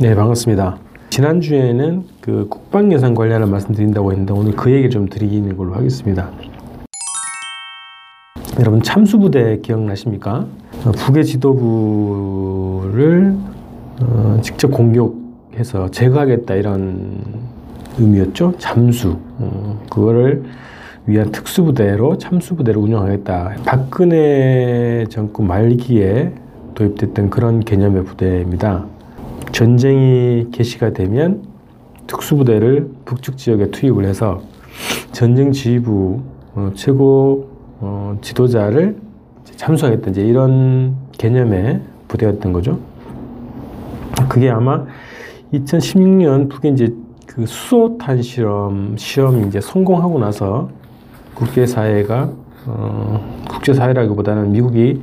네, 반갑습니다. 지난주에는 그 국방 예산 관련을 말씀드린다고 했는데 오늘 그 얘기 좀 드리는 걸로 하겠습니다. 여러분 참수부대 기억나십니까? 어, 북의 지도부를 어, 직접 공격해서 제거하겠다 이런 의미였죠. 잠수. 어, 그거를 위한 특수부대로 참수부대를 운영하겠다. 박근혜 정권 말기에 도입됐던 그런 개념의 부대입니다. 전쟁이 개시가 되면 특수부대를 북측 지역에 투입을 해서 전쟁 지휘부 어, 최고 어, 지도자를 참수하겠다 이제 이런 개념의 부대였던 거죠. 그게 아마 2016년 북에 이제 그 수소탄 실험 시험이 이제 성공하고 나서 국제 사회가 어, 국제 사회라기보다는 미국이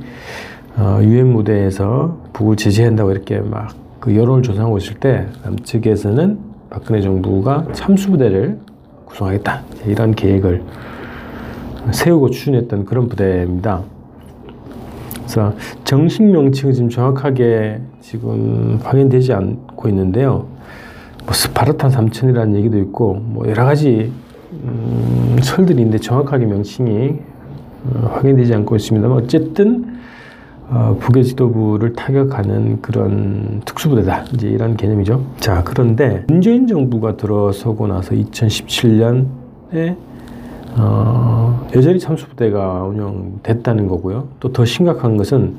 어, 유엔 무대에서 북을 제재한다고 이렇게 막 그 여론을 조성하고 있을 때 남측에서는 박근혜 정부가 참수부대를 구성하겠다 이런 계획을 세우고 추진했던 그런 부대입니다. 그래서 정식 명칭은 지금 정확하게 지금 확인되지 않고 있는데요. 뭐 스파르탄 3천이라는 얘기도 있고 뭐 여러 가지 음, 설들이 있는데 정확하게 명칭이 어, 확인되지 않고 있습니다만 어쨌든 어, 북의 지도부를 타격하는 그런 특수부대다 이제 이런 개념이죠. 자 그런데 문재인 정부가 들어서고 나서 2017년에 어, 여전히 참수부대가 운영됐다는 거고요. 또 더 심각한 것은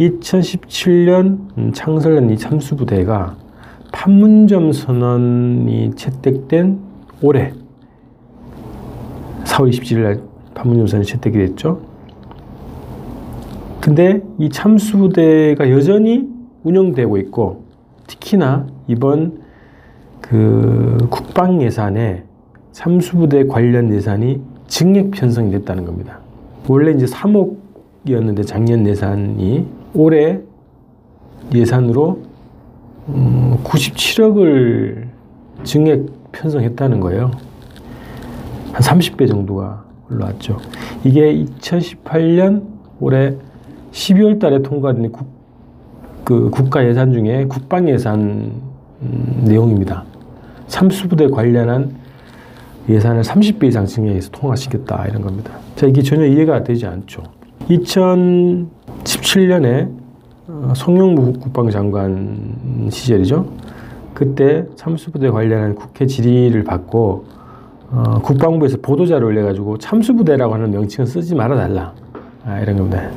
2017년 음, 창설된 이 참수부대가 판문점 선언이 채택된 올해 4월 27일 날 판문점 선언이 채택이 됐죠. 근데 이 참수부대가 여전히 운영되고 있고 특히나 이번 그 국방 예산에 참수부대 관련 예산이 증액 편성이 됐다는 겁니다. 원래 이제 3억이었는데 작년 예산이 올해 예산으로 음 97억을 증액 편성했다는 거예요. 한 30배 정도가 올라왔죠. 이게 2018년 올해 12월 달에 통과된 국, 그 국가 예산 중에 국방 예산 음, 내용입니다. 참수부대 관련한 예산을 30배 이상 증액해서 통과시켰다 이런 겁니다. 자 이게 전혀 이해가 되지 않죠. 2017년에 어, 송영무 국방장관 시절이죠. 그때 참수부대 관련한 국회 질의를 받고 어, 국방부에서 보도자를 올려가지고 참수부대라고 하는 명칭을 쓰지 말아달라 아, 이런 겁니다.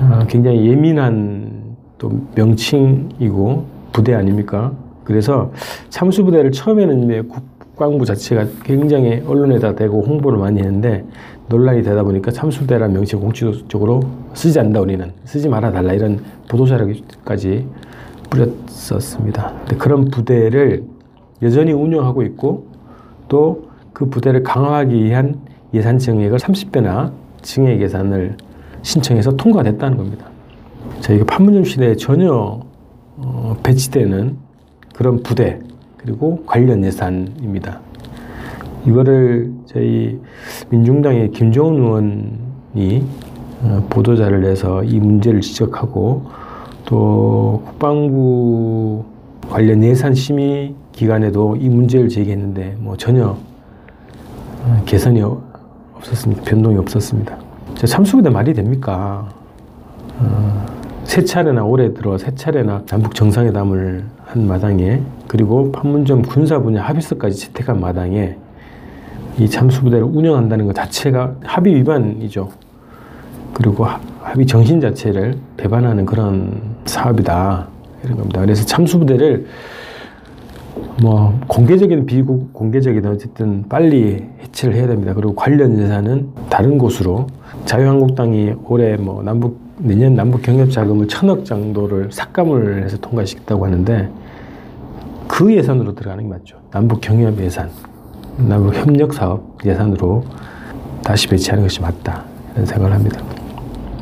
어, 굉장히 예민한 또 명칭이고 부대 아닙니까? 그래서 참수부대를 처음에는 국방부 자체가 굉장히 언론에다 대고 홍보를 많이 했는데 논란이 되다 보니까 참수부대라는 명칭 공식적으로 쓰지 않는다 우리는 쓰지 말아달라 이런 보도자료까지 뿌렸었습니다. 그런 부대를 여전히 운영하고 있고 또 그 부대를 강화하기 위한 예산 증액을 30배나 증액 예산을 신청해서 통과됐다는 겁니다. 자, 이거 판문점 시대에 전혀 어, 배치되는 그런 부대 그리고 관련 예산입니다. 이거를 저희 민중당의 김정은 의원이 어, 보도자를 내서 이 문제를 지적하고 또 국방부 관련 예산 심의 기간에도 이 문제를 제기했는데 뭐 전혀 어, 개선이 없었습니다. 변동이 없었습니다. 참수부대 말이 됩니까? 어, 세 차례나 올해 들어 세 차례나 남북 정상회담을 한 마당에 그리고 판문점 군사 분야 합의서까지 채택한 마당에 이 참수부대를 운영한다는 것 자체가 합의 위반이죠. 그리고 합의 정신 자체를 배반하는 그런 사업이다 이런 겁니다. 그래서 참수부대를 뭐 공개적인 비국 공개적인 어쨌든 빨리 해체를 해야 됩니다. 그리고 관련 예산은 다른 곳으로 자유한국당이 올해 뭐 남북 내년 남북 경협 자금을 천억 정도를 삭감을 해서 통과시켰다고 하는데 그 예산으로 들어가는 게 맞죠. 남북 경협 예산, 남북 협력 사업 예산으로 다시 배치하는 것이 맞다 이런 생각을 합니다.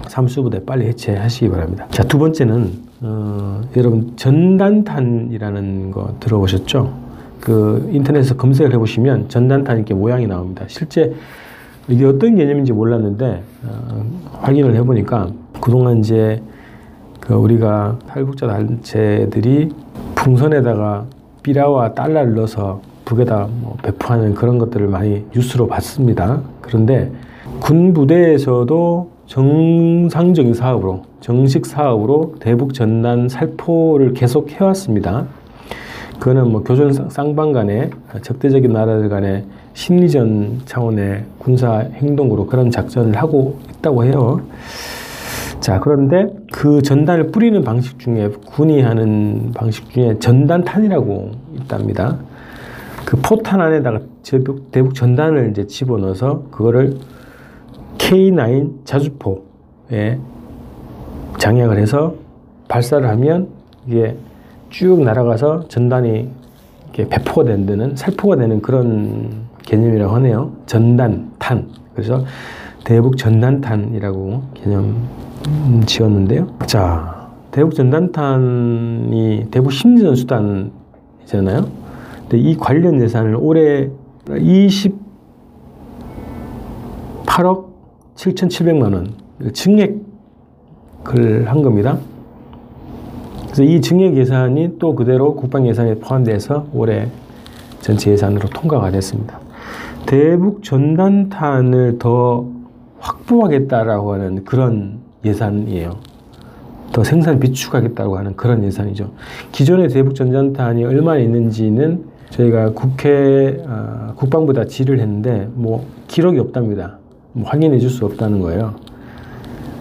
삼수부대 빨리 해체하시기 바랍니다. 자, 두 번째는 어, 여러분 전단탄이라는 거 들어보셨죠? 그 인터넷에서 검색을 해보시면 전단탄 이렇게 모양이 나옵니다. 실제 이게 어떤 개념인지 몰랐는데 어, 확인을 해보니까 그동안 이제 그 우리가 탈북자 단체들이 풍선에다가 삐라와 달러를 넣어서 북에다 뭐 배포하는 그런 것들을 많이 뉴스로 봤습니다. 그런데 군 부대에서도 정상적인 사업으로 정식 사업으로 대북 전단 살포를 계속 해왔습니다. 그거는 뭐 교전 쌍방 간의 적대적인 나라들 간의 심리전 차원의 군사 행동으로 그런 작전을 하고 있다고 해요. 자, 그런데 그 전단을 뿌리는 방식 중에 군이 하는 방식 중에 전단탄이라고 있답니다. 그 포탄 안에다가 대북 전단을 이제 집어넣어서 그거를 K9 자주포에 장약을 해서 발사를 하면 이게 쭉 날아가서 전단이 이렇게 배포가 되는 살포가 되는 그런 개념이라고 하네요. 전단, 탄. 그래서 대북 전단탄이라고 개념 지었는데요. 자, 대북 전단탄이 대북 심리전 수단이잖아요. 근데 이 관련 예산을 올해 28억 7,700만 원 증액을 한 겁니다. 그래서 이 증액 예산이 또 그대로 국방 예산에 포함돼서 올해 전체 예산으로 통과가 됐습니다. 대북 전단탄을 더 확보하겠다라고 하는 그런 예산이에요. 더 생산 비축하겠다고 하는 그런 예산이죠. 기존의 대북 전단탄이 얼마나 있는지는 저희가 국회 어, 국방부 다 질의를 했는데 뭐 기록이 없답니다. 뭐 확인해 줄 수 없다는 거예요.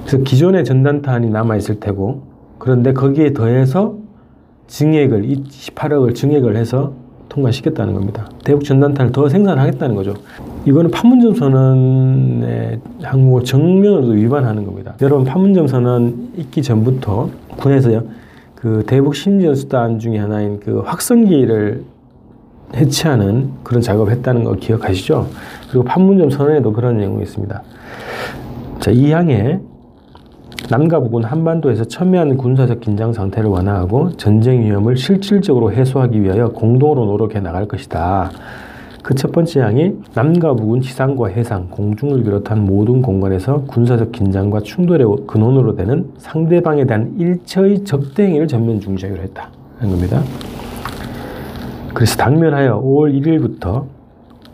그래서 기존의 전단탄이 남아 있을 테고 그런데 거기에 더해서 증액을 28억을 증액을 해서 통과시켰다는 겁니다. 대북 전단탄을 더 생산하겠다는 거죠. 이거는 판문점 선언의 항목 정면으로 위반하는 겁니다. 여러분 판문점 선언 있기 전부터 군에서요 그 대북 심리전 수단 중에 하나인 그 확성기를 해체하는 그런 작업을 했다는 거 기억하시죠? 그리고 판문점 선언에도 그런 내용이 있습니다. 자, 이 항에 남과 북은 한반도에서 첨예한 군사적 긴장 상태를 완화하고 전쟁 위험을 실질적으로 해소하기 위하여 공동으로 노력해 나갈 것이다. 그 첫 번째 항이 남과 북은 지상과 해상, 공중을 비롯한 모든 공간에서 군사적 긴장과 충돌의 근원으로 되는 상대방에 대한 일처의 적대 행위를 전면 중지하기로 했다. 는 겁니다. 그래서 당면하여 5월 1일부터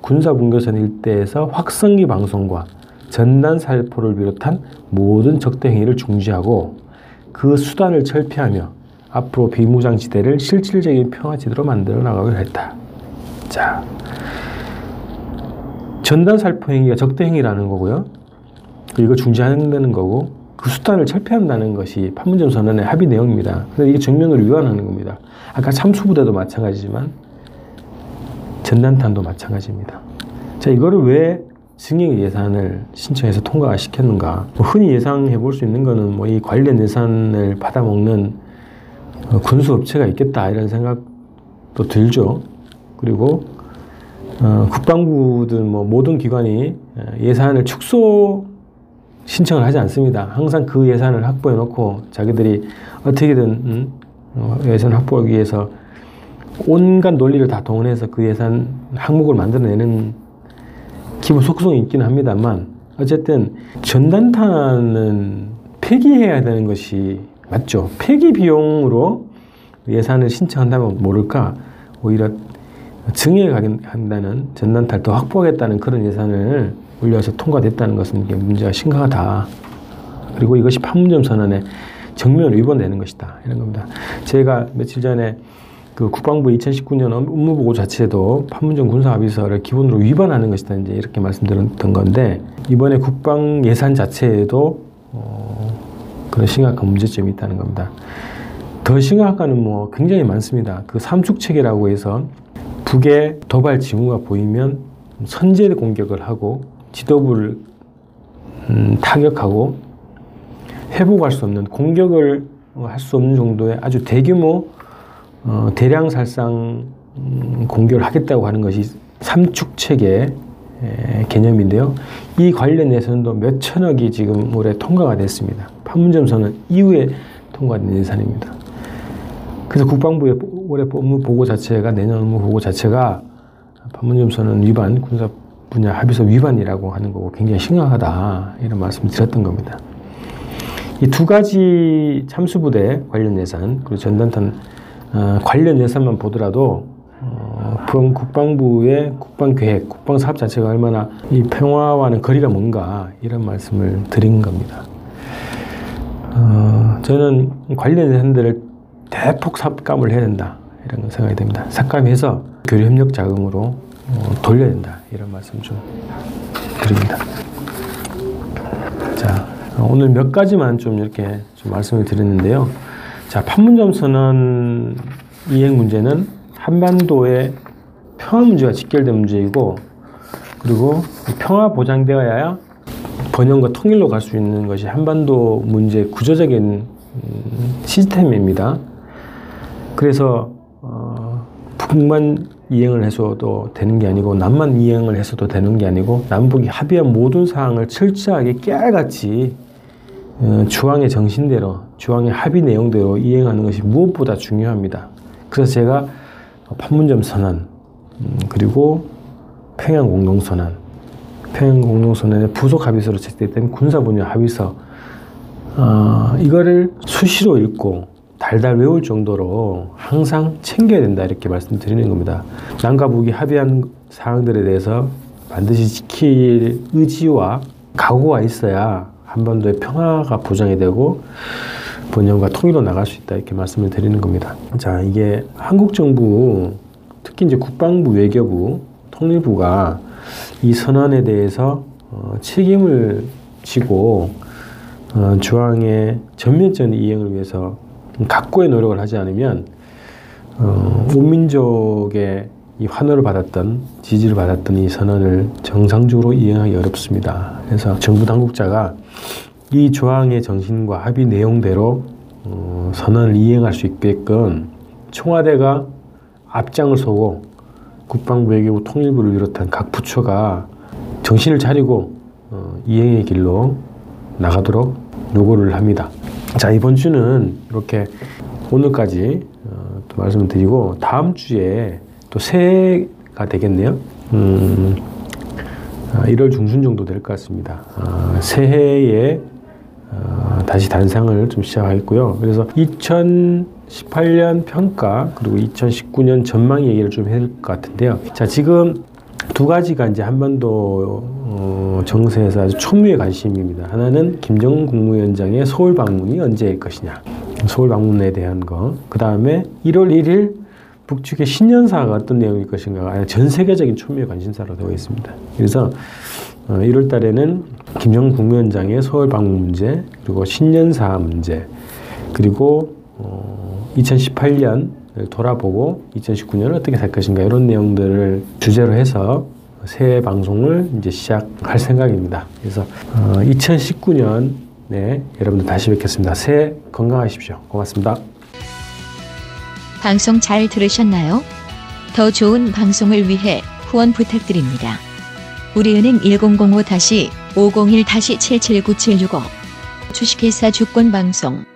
군사분계선 일대에서 확성기 방송과 전단 살포를 비롯한 모든 적대 행위를 중지하고 그 수단을 철폐하며 앞으로 비무장지대를 실질적인 평화지대로 만들어 나가기로 했다. 자, 전단 살포 행위가 적대 행위라는 거고요. 이거 중지한다는 거고 그 수단을 철폐한다는 것이 판문점 선언의 합의 내용입니다. 그래서 이게 정면으로 위반하는 겁니다. 아까 참수부대도 마찬가지지만 전단탄도 마찬가지입니다. 자, 이거를 왜 승인 예산을 신청해서 통과가 시켰는가? 뭐 흔히 예상해 볼 수 있는 거는 뭐 이 관련 예산을 받아먹는 어, 군수 업체가 있겠다 이런 생각도 들죠. 그리고 어, 국방부든 뭐 모든 기관이 어, 예산을 축소 신청을 하지 않습니다. 항상 그 예산을 확보해 놓고 자기들이 어떻게든 음, 어, 예산 확보하기 위해서 온갖 논리를 다 동원해서 그 예산 항목을 만들어내는 기본 속성이 있긴 합니다만 어쨌든 전단탄은 폐기해야 되는 것이 맞죠. 폐기 비용으로 예산을 신청한다면 모를까 오히려 증액 한다는 전단탄을 더 확보하겠다는 그런 예산을 올려서 통과됐다는 것은 문제가 심각하다. 그리고 이것이 판문점 선언에 정면 위반되는 것이다. 이런 겁니다. 제가 며칠 전에 그 국방부 2019년 업무보고 자체도 판문점 군사합의서를 기본으로 위반하는 것이다 이제 이렇게 말씀드렸던 건데 이번에 국방 예산 자체에도 어, 그런 심각한 문제점이 있다는 겁니다. 더 심각한 뭐 굉장히 많습니다. 그 삼축 체계라고 해서 북의 도발 징후가 보이면 선제 공격을 하고 지도부를 음, 타격하고 회복할 수 없는 공격을 할 수 없는 정도의 아주 대규모 어, 대량 살상 음, 공격을 하겠다고 하는 것이 삼축 체계 개념인데요. 이 관련 예산도 몇 천억이 지금 올해 통과가 됐습니다. 판문점 선언 이후에 통과된 예산입니다. 그래서 국방부의 올해 업무 보고 자체가 내년 업무 보고 자체가 판문점 선언 위반, 군사 분야 합의서 위반이라고 하는 거고 굉장히 심각하다 이런 말씀을 드렸던 겁니다. 이 두 가지 참수부대 관련 예산 그리고 전단탄 어, 관련 예산만 보더라도 어, 국방부의 국방계획, 국방사업 자체가 얼마나 이 평화와는 거리가 뭔가 이런 말씀을 드린 겁니다. 어, 저는 관련 예산들을 대폭 삭감을 해야 된다 이런 생각이 듭니다. 삭감해서 교류 협력 자금으로 어, 돌려야 된다 이런 말씀 좀 드립니다. 자 오늘 몇 가지만 좀 이렇게 좀 말씀을 드렸는데요. 자 판문점 선언 이행 문제는 한반도의 평화 문제와 직결된 문제이고 그리고 평화 보장되어야 번영과 통일로 갈 수 있는 것이 한반도 문제 구조적인 음, 시스템입니다. 그래서 어, 북만 이행을 해서도 되는 게 아니고 남만 이행을 해서도 되는 게 아니고 남북이 합의한 모든 사항을 철저하게 깨알같이 어, 주왕의 정신대로 주왕의 합의 내용대로 이행하는 것이 무엇보다 중요합니다. 그래서 제가 판문점 선언 음, 그리고 평양 공동 선언 평양 공동 선언의 부속 합의서로 채택된 군사 분야 합의서 어, 이거를 수시로 읽고 달달 외울 정도로 항상 챙겨야 된다 이렇게 말씀드리는 겁니다. 남과 북이 합의한 사항들에 대해서 반드시 지킬 의지와 각오가 있어야 한반도의 평화가 보장이 되고 번영과 통일로 나갈 수 있다 이렇게 말씀을 드리는 겁니다. 자 이게 한국 정부 특히 이제 국방부 외교부 통일부가 이 선언에 대해서 어, 책임을 지고 어, 조항의 전면적 이행을 위해서 각고의 노력을 하지 않으면 어, 온 민족의 이 환호를 받았던 지지를 받았던 이 선언을 정상적으로 이행하기 어렵습니다. 그래서 정부 당국자가 이 조항의 정신과 합의 내용대로 어, 선언을 이행할 수 있게끔 청와대가 앞장을 서고 국방부 외교부 통일부를 비롯한 각 부처가 정신을 차리고 어, 이행의 길로 나가도록 요구를 합니다. 자 이번 주는 이렇게 오늘까지 어, 또 말씀을 드리고 다음 주에 또 새해가 되겠네요. 음, 1월 아, 중순 정도 될 것 같습니다. 아, 새해에 어, 다시 단상을 좀 시작하겠고요. 그래서 2018년 평가 그리고 2019년 전망 얘기를 좀 해야 될 것 같은데요. 자 지금 두 가지가 이제 한반도 어, 정세에서 아주 초미의 관심입니다. 하나는 김정은 국무위원장의 서울 방문이 언제일 것이냐. 서울 방문에 대한 거. 그 다음에 1월 1일 북측의 신년사가 어떤 내용일 것인가가 전 세계적인 초미의 관심사로 되어 있습니다. 그래서 1월 어, 달에는 김정은 국무위원장의 서울 방문 문제, 그리고 신년사 문제, 그리고 2018년 돌아보고 2019년을 어떻게 살 것인가 이런 내용들을 주제로 해서 새해 방송을 이제 시작할 생각입니다. 그래서 2019년에 어, 여러분들 다시 뵙겠습니다. 새해 건강하십시오. 고맙습니다. 방송 잘 들으셨나요? 더 좋은 방송을 위해 후원 부탁드립니다. 우리은행 1005-501-779765 주식회사 주권방송